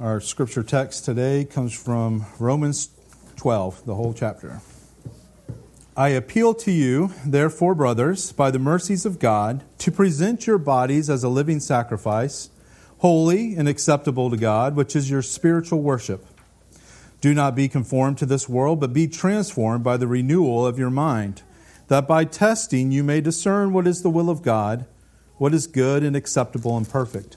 Our scripture text today comes from Romans 12, the whole chapter. I appeal to you, therefore, brothers, by the mercies of God, to present your bodies as a living sacrifice, holy and acceptable to God, which is your spiritual worship. Do not be conformed to this world, but be transformed by the renewal of your mind, that by testing you may discern what is the will of God, what is good and acceptable and perfect.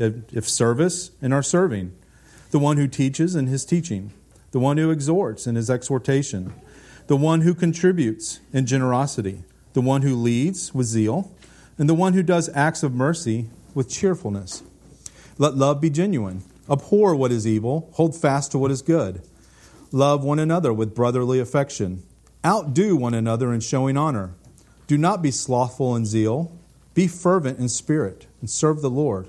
if service, in our serving, the one who teaches in his teaching, the one who exhorts in his exhortation, the one who contributes in generosity, the one who leads with zeal, and the one who does acts of mercy with cheerfulness. Let love be genuine. Abhor what is evil, hold fast to what is good. Love one another with brotherly affection. Outdo one another in showing honor. Do not be slothful in zeal. Be fervent in spirit and serve the Lord.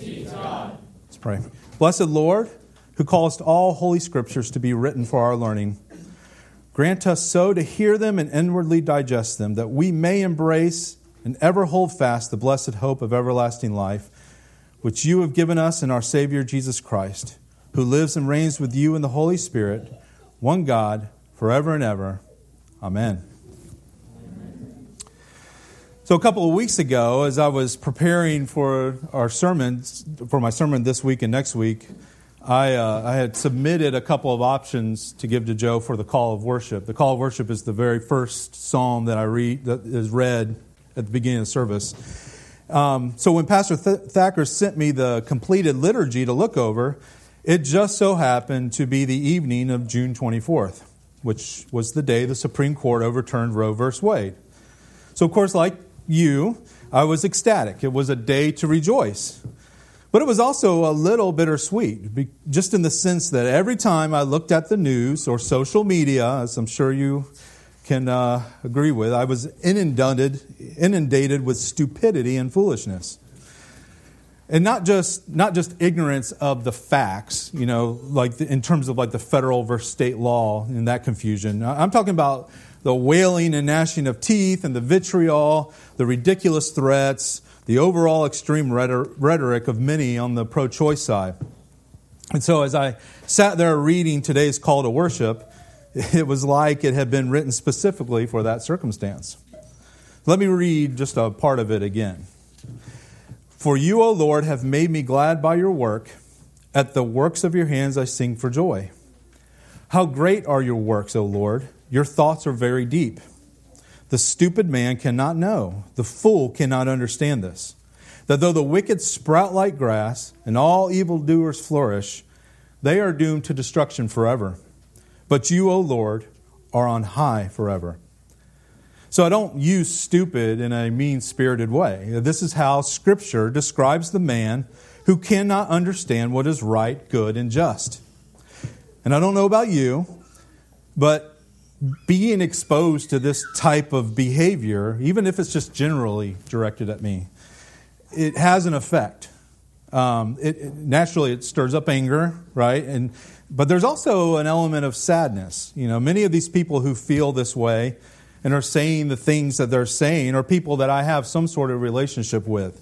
pray. Blessed Lord, who caused all holy scriptures to be written for our learning, grant us so to hear them and inwardly digest them, that we may embrace and ever hold fast the blessed hope of everlasting life, which you have given us in our Savior Jesus Christ, who lives and reigns with you in the Holy Spirit, one God, forever and ever. Amen. So, a couple of weeks ago, as I was preparing for our sermons, for my sermon this week and next week, I, uh, I had submitted a couple of options to give to Joe for the call of worship. The call of worship is the very first psalm that I read, that is read at the beginning of service. Um, so, when Pastor Th- Thacker sent me the completed liturgy to look over, it just so happened to be the evening of June 24th, which was the day the Supreme Court overturned Roe v. Wade. So, of course, like you, I was ecstatic. It was a day to rejoice. But it was also a little bittersweet, just in the sense that every time I looked at the news or social media, as I'm sure you can uh, agree with, I was inundated, inundated with stupidity and foolishness. And not just, not just ignorance of the facts, you know, like the, in terms of like the federal versus state law and that confusion. I'm talking about the wailing and gnashing of teeth and the vitriol, the ridiculous threats, the overall extreme rhetoric of many on the pro choice side. And so, as I sat there reading today's call to worship, it was like it had been written specifically for that circumstance. Let me read just a part of it again. For you, O Lord, have made me glad by your work. At the works of your hands I sing for joy. How great are your works, O Lord! Your thoughts are very deep. The stupid man cannot know, the fool cannot understand this. That though the wicked sprout like grass and all evildoers flourish, they are doomed to destruction forever. But you, O Lord, are on high forever. So I don't use stupid in a mean spirited way. This is how Scripture describes the man who cannot understand what is right, good, and just. And I don't know about you, but being exposed to this type of behavior, even if it's just generally directed at me, it has an effect. Um, it, it, naturally, it stirs up anger, right? And but there's also an element of sadness. You know, many of these people who feel this way and are saying the things that they're saying are people that I have some sort of relationship with.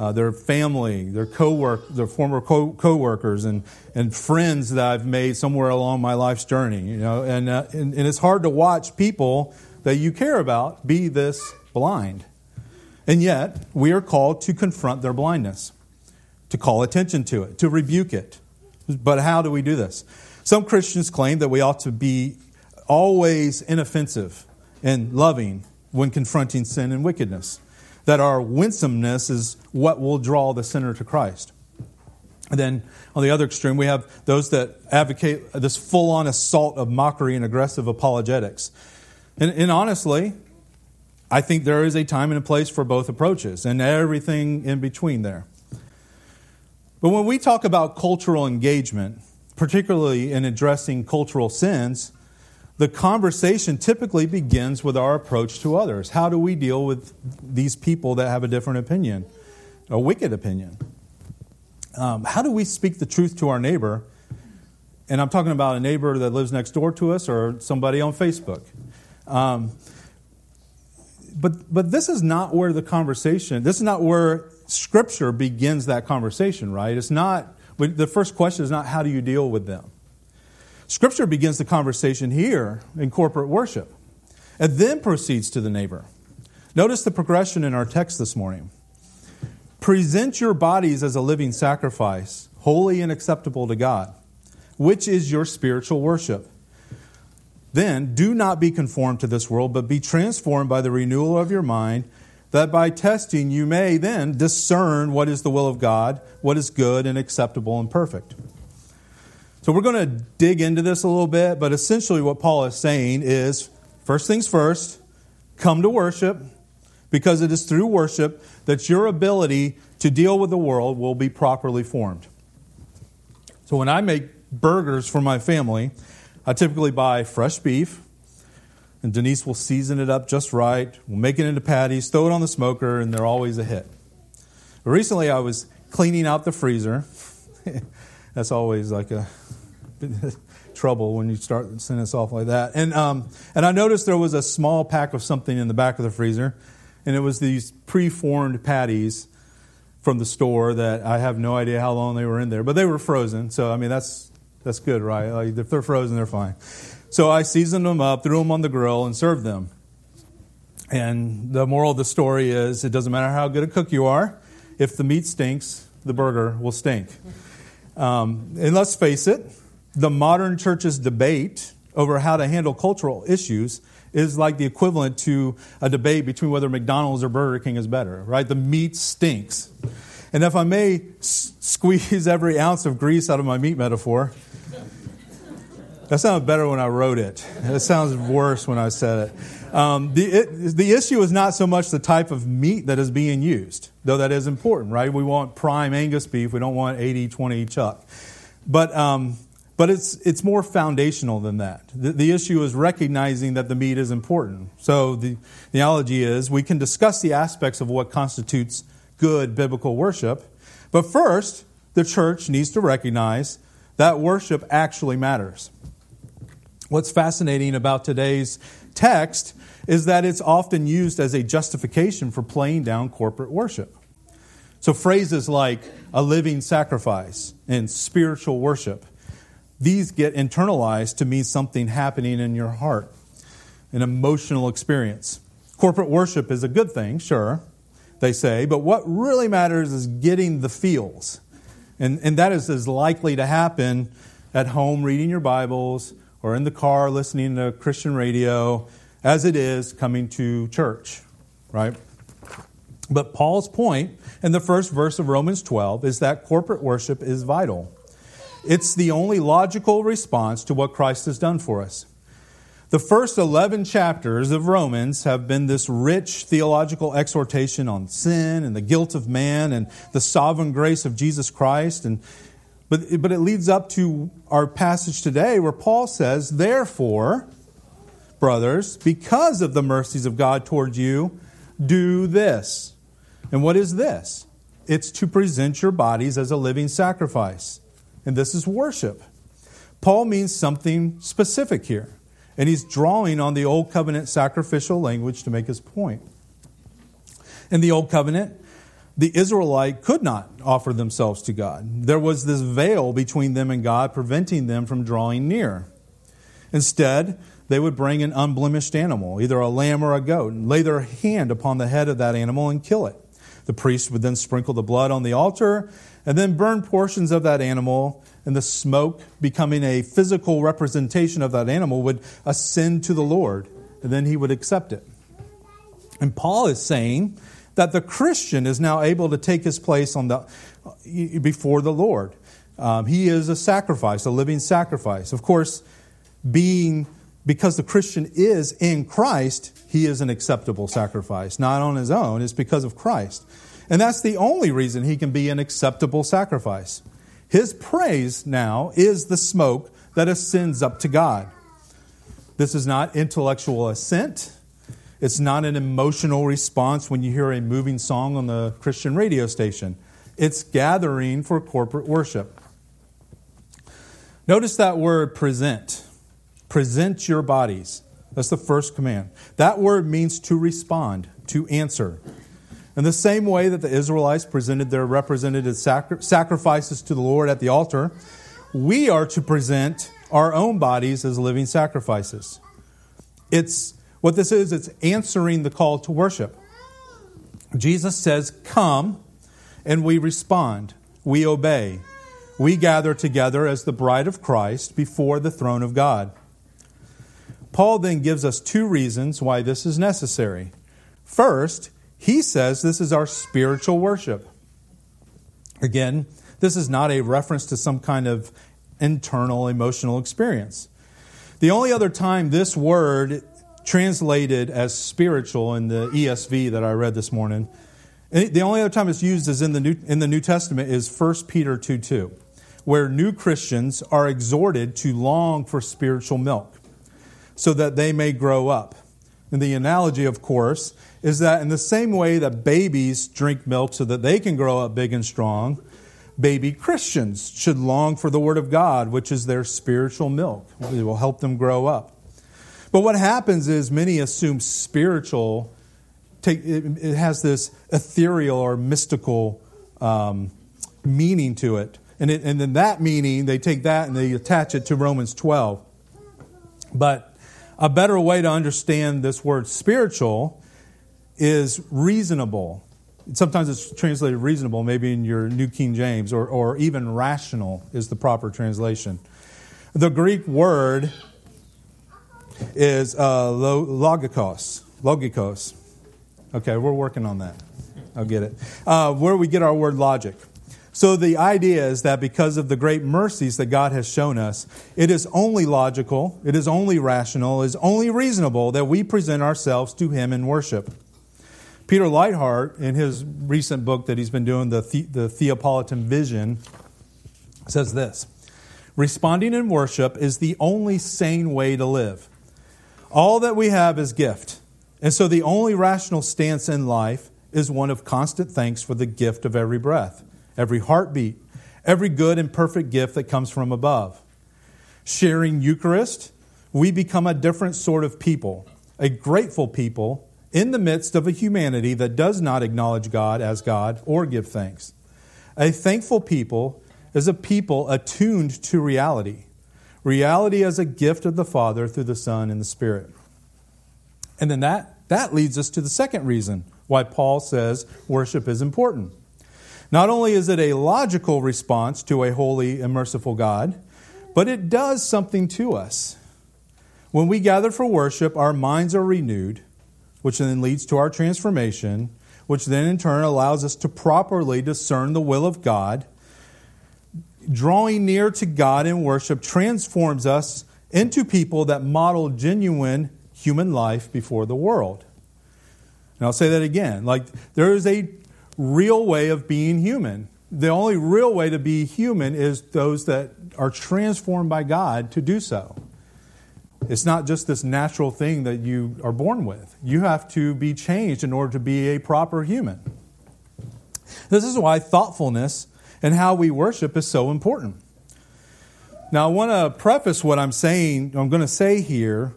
Uh, their family, their co-work, their former co- co-workers, and, and friends that I've made somewhere along my life's journey. You know, and, uh, and, and it's hard to watch people that you care about be this blind. And yet, we are called to confront their blindness, to call attention to it, to rebuke it. But how do we do this? Some Christians claim that we ought to be always inoffensive and loving when confronting sin and wickedness, that our winsomeness is what will draw the sinner to Christ. And then on the other extreme, we have those that advocate this full on assault of mockery and aggressive apologetics. And, and, honestly, I think there is a time and a place for both approaches and everything in between there. But when we talk about cultural engagement, particularly in addressing cultural sins, the conversation typically begins with our approach to others. How do we deal with these people that have a different opinion, a wicked opinion? Um, how do we speak the truth to our neighbor? And I'm talking about a neighbor that lives next door to us or somebody on Facebook. Um, but, but this is not where the conversation, this is not where Scripture begins that conversation, right? It's not, the first question is not how do you deal with them. Scripture begins the conversation here in corporate worship and then proceeds to the neighbor. Notice the progression in our text this morning. Present your bodies as a living sacrifice, holy and acceptable to God, which is your spiritual worship. Then do not be conformed to this world, but be transformed by the renewal of your mind that by testing you may then discern what is the will of God, what is good and acceptable and perfect. So we're going to dig into this a little bit, but essentially what Paul is saying is first things first, come to worship because it is through worship that your ability to deal with the world will be properly formed. So when I make burgers for my family, I typically buy fresh beef and Denise will season it up just right. We'll make it into patties, throw it on the smoker, and they're always a hit. Recently, I was cleaning out the freezer. That's always like a trouble when you start sending this off like that. And um, and I noticed there was a small pack of something in the back of the freezer, and it was these pre-formed patties from the store that I have no idea how long they were in there, but they were frozen. So I mean, that's that's good, right? Like, if they're frozen, they're fine. So I seasoned them up, threw them on the grill, and served them. And the moral of the story is it doesn't matter how good a cook you are, if the meat stinks, the burger will stink. Um, and let's face it, the modern church's debate over how to handle cultural issues is like the equivalent to a debate between whether McDonald's or Burger King is better, right? The meat stinks. And if I may s- squeeze every ounce of grease out of my meat metaphor, that sounded better when I wrote it. It sounds worse when I said it. Um, the, it. the issue is not so much the type of meat that is being used, though that is important, right? We want prime Angus beef. We don't want 80 20 chuck. But, um, but it's, it's more foundational than that. The, the issue is recognizing that the meat is important. So the, the analogy is we can discuss the aspects of what constitutes good biblical worship. But first, the church needs to recognize that worship actually matters. What's fascinating about today's text is that it's often used as a justification for playing down corporate worship. So phrases like a living sacrifice and spiritual worship, these get internalized to mean something happening in your heart, an emotional experience. Corporate worship is a good thing, sure, they say, but what really matters is getting the feels. And, and that is as likely to happen at home reading your Bibles or in the car listening to Christian radio as it is coming to church, right? But Paul's point in the first verse of Romans 12 is that corporate worship is vital. It's the only logical response to what Christ has done for us. The first 11 chapters of Romans have been this rich theological exhortation on sin and the guilt of man and the sovereign grace of Jesus Christ and but, but it leads up to our passage today where Paul says, Therefore, brothers, because of the mercies of God towards you, do this. And what is this? it's to present your bodies as a living sacrifice. And this is worship. Paul means something specific here. And he's drawing on the Old Covenant sacrificial language to make his point. In the Old Covenant, the Israelite could not offer themselves to God. There was this veil between them and God, preventing them from drawing near. Instead, they would bring an unblemished animal, either a lamb or a goat, and lay their hand upon the head of that animal and kill it. The priest would then sprinkle the blood on the altar and then burn portions of that animal, and the smoke, becoming a physical representation of that animal, would ascend to the Lord, and then he would accept it. And Paul is saying that the Christian is now able to take his place on the, before the Lord. Um, he is a sacrifice, a living sacrifice. Of course, being because the Christian is in Christ, he is an acceptable sacrifice. Not on his own, it's because of Christ. And that's the only reason he can be an acceptable sacrifice. His praise now is the smoke that ascends up to God. This is not intellectual assent. It's not an emotional response when you hear a moving song on the Christian radio station. It's gathering for corporate worship. Notice that word present. Present your bodies. That's the first command. That word means to respond, to answer. In the same way that the Israelites presented their representative sacri- sacrifices to the Lord at the altar, we are to present our own bodies as living sacrifices. It's what this is, it's answering the call to worship. Jesus says, Come, and we respond, we obey. We gather together as the bride of Christ before the throne of God. Paul then gives us two reasons why this is necessary. First, he says this is our spiritual worship. Again, this is not a reference to some kind of internal emotional experience. The only other time this word translated as spiritual in the ESV that I read this morning, the only other time it's used is in the New, in the New Testament is 1 Peter 2 2, where new Christians are exhorted to long for spiritual milk so that they may grow up. And the analogy, of course, is that in the same way that babies drink milk so that they can grow up big and strong, baby Christians should long for the Word of God, which is their spiritual milk. It will help them grow up. But what happens is many assume spiritual, take, it, has this ethereal or mystical um, meaning to it. And, it, and then that meaning, they take that and they attach it to Romans 12. But a better way to understand this word spiritual is reasonable. Sometimes it's translated reasonable, maybe in your New King James, or, or even rational is the proper translation. The Greek word is uh, logikos. Logikos. Okay, we're working on that. I'll get it. Uh, where we get our word logic. So the idea is that because of the great mercies that God has shown us, it is only logical, it is only rational, it is only reasonable that we present ourselves to Him in worship. Peter Leithart, in his recent book that he's been doing, the, the, the Theopolitan Vision, says this Responding in worship is the only sane way to live. All that we have is gift. And so the only rational stance in life is one of constant thanks for the gift of every breath every heartbeat, every good and perfect gift that comes from above. Sharing Eucharist, we become a different sort of people, a grateful people in the midst of a humanity that does not acknowledge God as God or give thanks. A thankful people is a people attuned to reality, reality as a gift of the Father through the Son and the Spirit. And then that, that leads us to the second reason why Paul says worship is important. Not only is it a logical response to a holy and merciful God, but it does something to us. When we gather for worship, our minds are renewed, which then leads to our transformation, which then in turn allows us to properly discern the will of God. Drawing near to God in worship transforms us into people that model genuine human life before the world. And I'll say that again. Like, there is a real way of being human. The only real way to be human is those that are transformed by God to do so. It's not just this natural thing that you are born with. You have to be changed in order to be a proper human. This is why thoughtfulness and how we worship is so important. Now, I want to preface what I'm saying, I'm going to say here.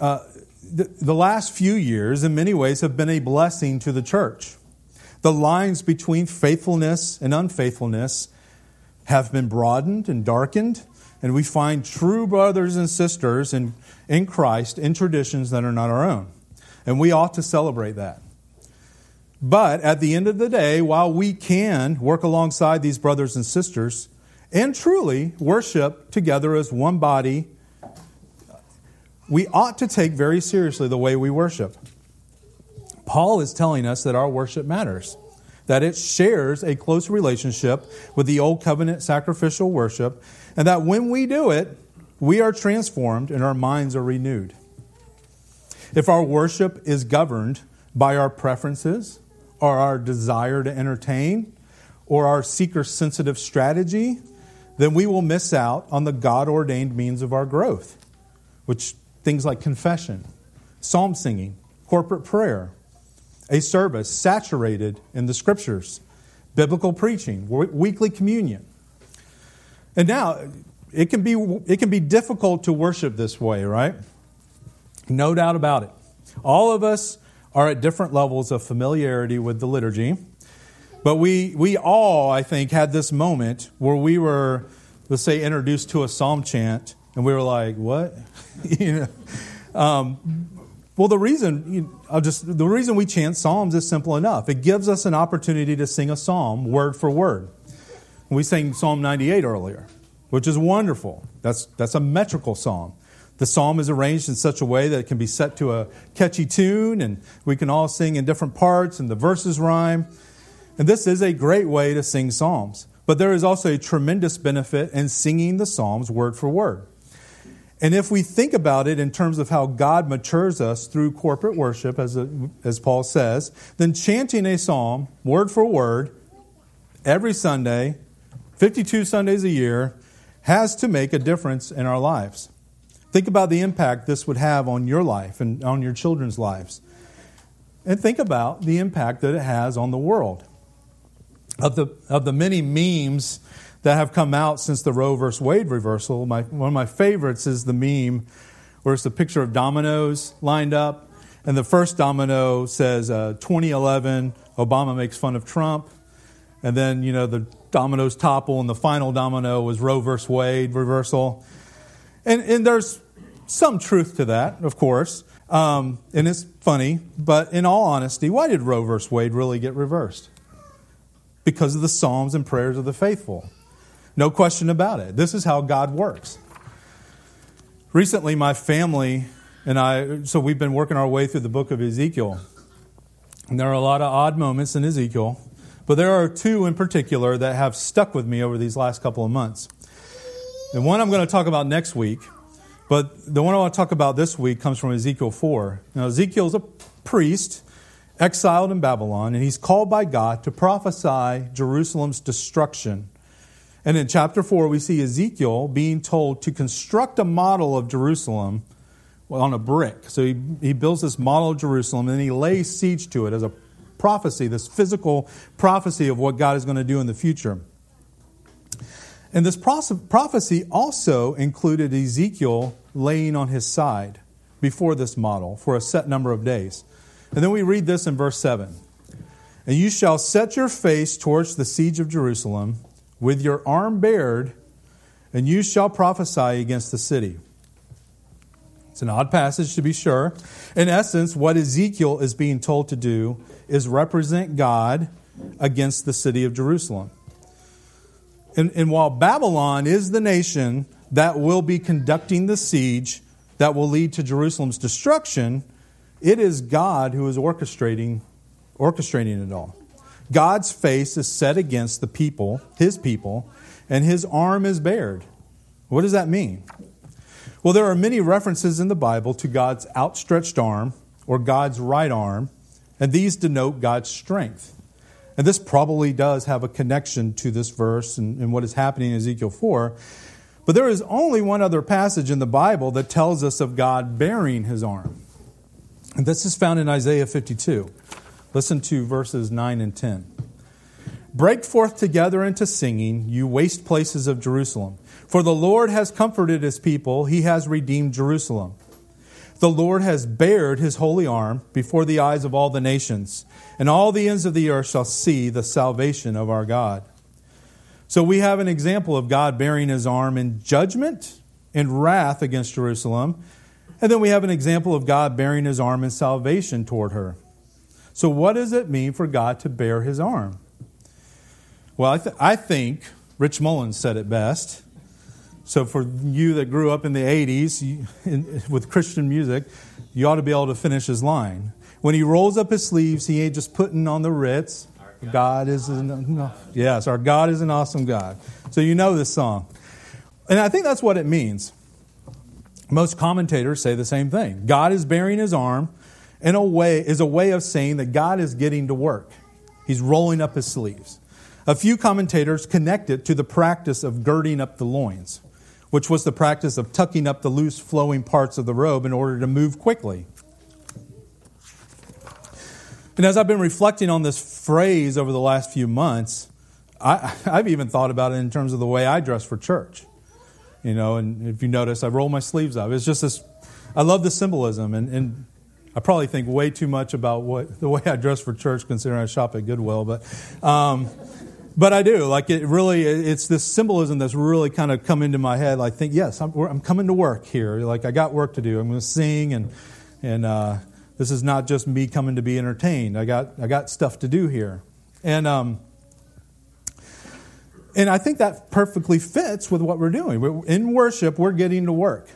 Uh, the, the last few years, in many ways, have been a blessing to the church. The lines between faithfulness and unfaithfulness have been broadened and darkened, and we find true brothers and sisters in, in Christ in traditions that are not our own. And we ought to celebrate that. But at the end of the day, while we can work alongside these brothers and sisters and truly worship together as one body, we ought to take very seriously the way we worship. Paul is telling us that our worship matters, that it shares a close relationship with the old covenant sacrificial worship, and that when we do it, we are transformed and our minds are renewed. If our worship is governed by our preferences, or our desire to entertain or our seeker sensitive strategy, then we will miss out on the God ordained means of our growth, which things like confession, psalm singing, corporate prayer, a service saturated in the scriptures, biblical preaching, weekly communion. And now, it can be, it can be difficult to worship this way, right? No doubt about it. All of us are at different levels of familiarity with the liturgy. But we, we all, I think, had this moment where we were, let's say, introduced to a psalm chant, and we were like, what? you know? Um, well, the reason, I'll just, the reason we chant psalms is simple enough. It gives us an opportunity to sing a psalm word for word. We sang Psalm 98 earlier, which is wonderful. That's, that's a metrical psalm. The psalm is arranged in such a way that it can be set to a catchy tune and we can all sing in different parts and the verses rhyme. And this is a great way to sing psalms. But there is also a tremendous benefit in singing the psalms word for word. And if we think about it in terms of how God matures us through corporate worship, as, a, as Paul says, then chanting a psalm word for word every Sunday, 52 Sundays a year, has to make a difference in our lives. Think about the impact this would have on your life and on your children's lives. And think about the impact that it has on the world. Of the, of the many memes that have come out since the Roe versus Wade reversal, my, one of my favorites is the meme where it's a picture of dominoes lined up. And the first domino says uh, 2011, Obama makes fun of Trump. And then, you know, the dominoes topple, and the final domino was Roe versus Wade reversal. And, and there's some truth to that, of course. Um, and it's funny, but in all honesty, why did Roe versus Wade really get reversed? Because of the Psalms and prayers of the faithful. No question about it. This is how God works. Recently, my family and I, so we've been working our way through the book of Ezekiel. And there are a lot of odd moments in Ezekiel, but there are two in particular that have stuck with me over these last couple of months. And one I'm going to talk about next week, but the one I want to talk about this week comes from Ezekiel 4. Now, Ezekiel's a priest exiled in Babylon, and he's called by God to prophesy Jerusalem's destruction. And in chapter 4, we see Ezekiel being told to construct a model of Jerusalem on a brick. So he, he builds this model of Jerusalem, and then he lays siege to it as a prophecy, this physical prophecy of what God is going to do in the future. And this prophecy also included Ezekiel laying on his side before this model for a set number of days. And then we read this in verse 7 And you shall set your face towards the siege of Jerusalem with your arm bared, and you shall prophesy against the city. It's an odd passage to be sure. In essence, what Ezekiel is being told to do is represent God against the city of Jerusalem. And, and while Babylon is the nation that will be conducting the siege that will lead to Jerusalem's destruction, it is God who is orchestrating, orchestrating it all. God's face is set against the people, his people, and his arm is bared. What does that mean? Well, there are many references in the Bible to God's outstretched arm or God's right arm, and these denote God's strength. And this probably does have a connection to this verse and, and what is happening in Ezekiel 4. But there is only one other passage in the Bible that tells us of God baring his arm. And this is found in Isaiah 52. Listen to verses 9 and 10. Break forth together into singing, you waste places of Jerusalem. For the Lord has comforted his people, he has redeemed Jerusalem. The Lord has bared his holy arm before the eyes of all the nations, and all the ends of the earth shall see the salvation of our God. So we have an example of God baring his arm in judgment and wrath against Jerusalem. And then we have an example of God baring his arm in salvation toward her. So, what does it mean for God to bare his arm? Well, I, th- I think Rich Mullins said it best. So, for you that grew up in the 80s you, in, with Christian music, you ought to be able to finish his line. When he rolls up his sleeves, he ain't just putting on the Ritz. God, God is an, no, yes, our God is an awesome God. So you know this song. And I think that's what it means. Most commentators say the same thing. God is baring his arm in a way is a way of saying that God is getting to work. He's rolling up his sleeves. A few commentators connect it to the practice of girding up the loins, which was the practice of tucking up the loose flowing parts of the robe in order to move quickly. And as I've been reflecting on this phrase over the last few months, I, have even thought about it in terms of the way I dress for church. You know, and if you notice, I roll my sleeves up. It's just this, I love the symbolism. And, and I probably think way too much about what the way I dress for church, considering I shop at Goodwill. But, um, but I do. Like it really, it's this symbolism that's really kind of come into my head. I think, yes, I'm, I'm coming to work here. Like I got work to do. I'm going to sing and, and, uh, this is not just me coming to be entertained. I got, I got stuff to do here. And, um, and I think that perfectly fits with what we're doing. In worship, we're getting to work,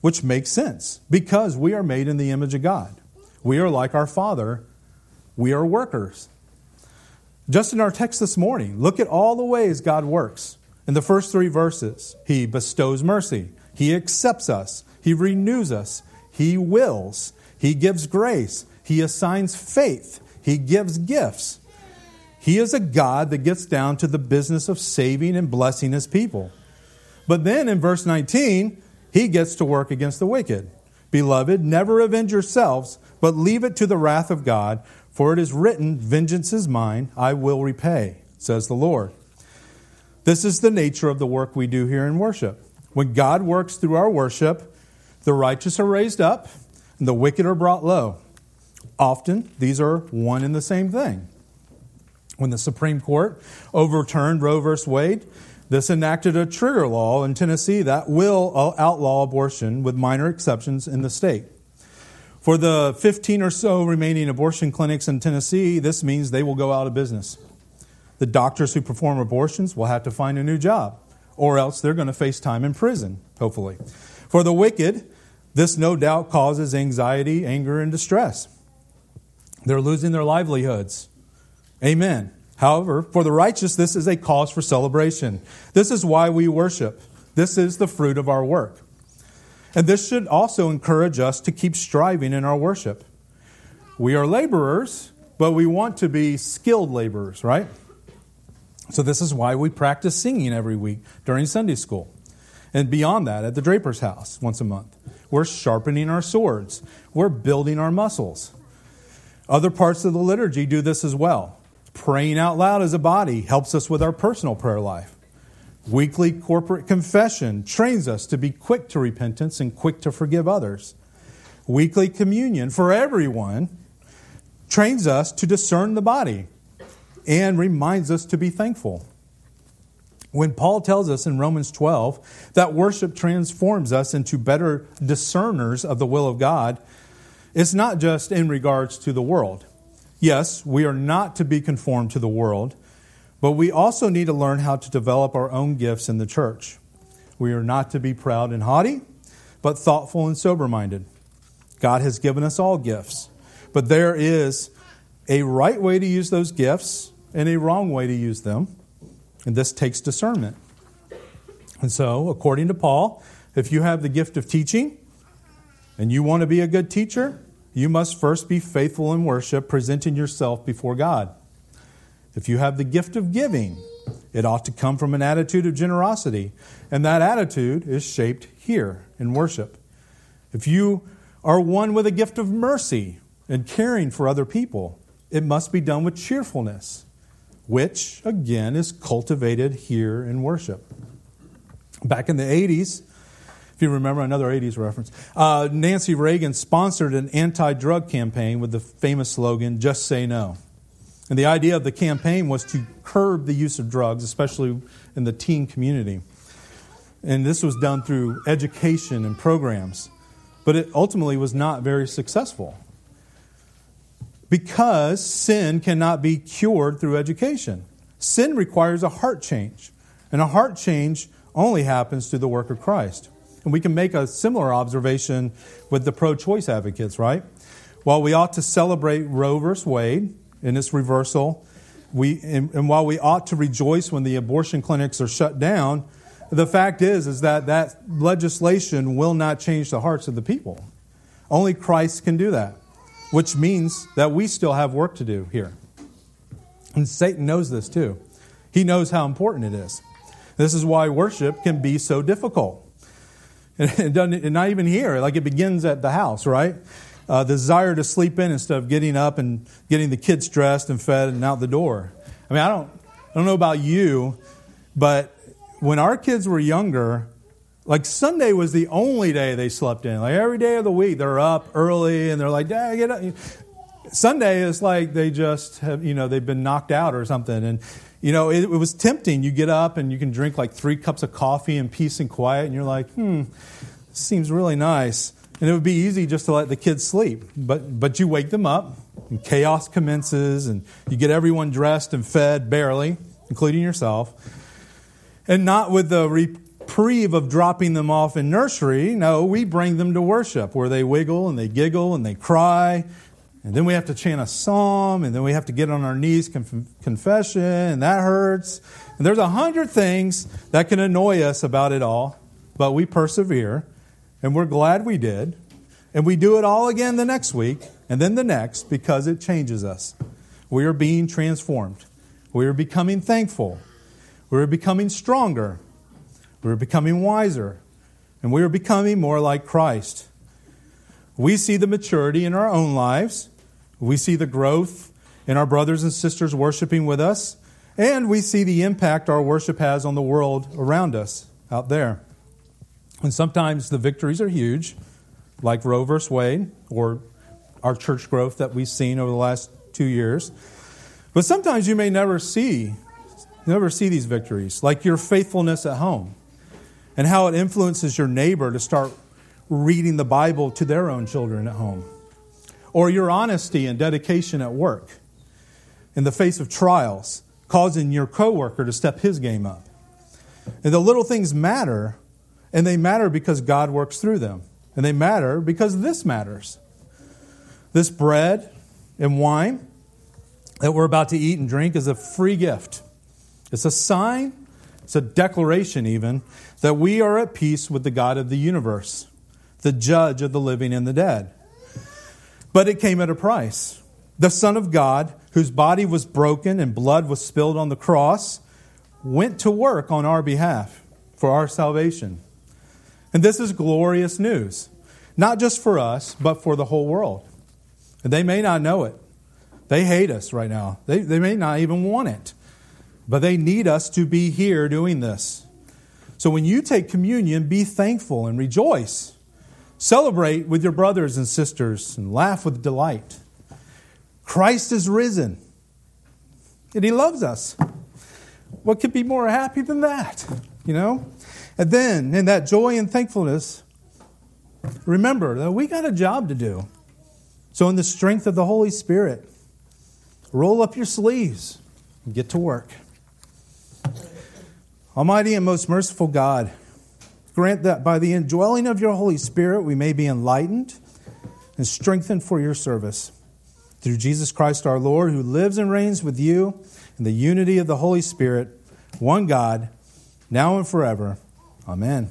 which makes sense because we are made in the image of God. We are like our Father, we are workers. Just in our text this morning, look at all the ways God works. In the first three verses, He bestows mercy, He accepts us, He renews us, He wills, he gives grace. He assigns faith. He gives gifts. He is a God that gets down to the business of saving and blessing his people. But then in verse 19, he gets to work against the wicked. Beloved, never avenge yourselves, but leave it to the wrath of God, for it is written, Vengeance is mine, I will repay, says the Lord. This is the nature of the work we do here in worship. When God works through our worship, the righteous are raised up, and the wicked are brought low. Often, these are one and the same thing. When the Supreme Court overturned Roe v. Wade, this enacted a trigger law in Tennessee that will outlaw abortion with minor exceptions in the state. For the 15 or so remaining abortion clinics in Tennessee, this means they will go out of business. The doctors who perform abortions will have to find a new job, or else they're going to face time in prison, hopefully. For the wicked, this no doubt causes anxiety, anger, and distress. They're losing their livelihoods. Amen. However, for the righteous, this is a cause for celebration. This is why we worship. This is the fruit of our work. And this should also encourage us to keep striving in our worship. We are laborers, but we want to be skilled laborers, right? So, this is why we practice singing every week during Sunday school. And beyond that, at the Draper's house once a month. We're sharpening our swords. We're building our muscles. Other parts of the liturgy do this as well. Praying out loud as a body helps us with our personal prayer life. Weekly corporate confession trains us to be quick to repentance and quick to forgive others. Weekly communion for everyone trains us to discern the body and reminds us to be thankful. When Paul tells us in Romans 12 that worship transforms us into better discerners of the will of God, it's not just in regards to the world. Yes, we are not to be conformed to the world, but we also need to learn how to develop our own gifts in the church. We are not to be proud and haughty, but thoughtful and sober minded. God has given us all gifts, but there is a right way to use those gifts and a wrong way to use them. And this takes discernment. And so, according to Paul, if you have the gift of teaching and you want to be a good teacher, you must first be faithful in worship, presenting yourself before God. If you have the gift of giving, it ought to come from an attitude of generosity, and that attitude is shaped here in worship. If you are one with a gift of mercy and caring for other people, it must be done with cheerfulness which, again, is cultivated here in worship. Back in the 80s, if you remember another 80s reference, uh, Nancy Reagan sponsored an anti drug campaign with the famous slogan, Just Say No. And the idea of the campaign was to curb the use of drugs, especially in the teen community. And this was done through education and programs. But it ultimately was not very successful because sin cannot be cured through education. Sin requires a heart change, and a heart change only happens through the work of Christ. And we can make a similar observation with the pro choice advocates, right? While we ought to celebrate Roe v. Wade in its reversal, we, and, and while we ought to rejoice when the abortion clinics are shut down, the fact is, is that that legislation will not change the hearts of the people. Only Christ can do that which means that we still have work to do here. And Satan knows this too. He knows how important it is. This is why worship can be so difficult. And, and not even here, like it begins at the house, right? Uh, the desire to sleep in instead of getting up and getting the kids dressed and fed and out the door. I mean, I don't, I don't know about you, but when our kids were younger, like Sunday was the only day they slept in. Like every day of the week, they're up early and they're like, Dad, get up. Sunday is like they just have, you know, they've been knocked out or something. And, you know, it, it was tempting. You get up and you can drink like three cups of coffee in peace and quiet, and you're like, hmm, seems really nice. And it would be easy just to let the kids sleep. But, but you wake them up, and chaos commences, and you get everyone dressed and fed barely, including yourself. And not with the reprieve of dropping them off in nursery. No, we bring them to worship where they wiggle and they giggle and they cry. And then we have to chant a psalm, and then we have to get on our knees, conf- confession, and that hurts. And there's a hundred things that can annoy us about it all, but we persevere, and we're glad we did. And we do it all again the next week, and then the next, because it changes us. We are being transformed. We are becoming thankful. We are becoming stronger. We are becoming wiser, and we are becoming more like Christ. We see the maturity in our own lives, we see the growth in our brothers and sisters worshiping with us, and we see the impact our worship has on the world around us out there. And sometimes the victories are huge, like Roe versus Wade, or our church growth that we've seen over the last two years. But sometimes you may never see, never see these victories, like your faithfulness at home and how it influences your neighbor to start reading the Bible to their own children at home, or your honesty and dedication at work in the face of trials, causing your coworker to step his game up. And the little things matter, and they matter because God works through them. And they matter because this matters. This bread and wine that we're about to eat and drink is a free gift. It's a sign it's a declaration, even, that we are at peace with the God of the universe, the judge of the living and the dead. But it came at a price. The Son of God, whose body was broken and blood was spilled on the cross, went to work on our behalf for our salvation. And this is glorious news, not just for us, but for the whole world. And they may not know it. They hate us right now, they, they may not even want it. But they need us to be here doing this. So when you take communion, be thankful and rejoice. Celebrate with your brothers and sisters and laugh with delight. Christ is risen, and He loves us. What could be more happy than that? You know? And then, in that joy and thankfulness, remember that we got a job to do. So, in the strength of the Holy Spirit, roll up your sleeves and get to work. Almighty and most merciful God, grant that by the indwelling of your Holy Spirit we may be enlightened and strengthened for your service. Through Jesus Christ our Lord, who lives and reigns with you in the unity of the Holy Spirit, one God, now and forever. Amen.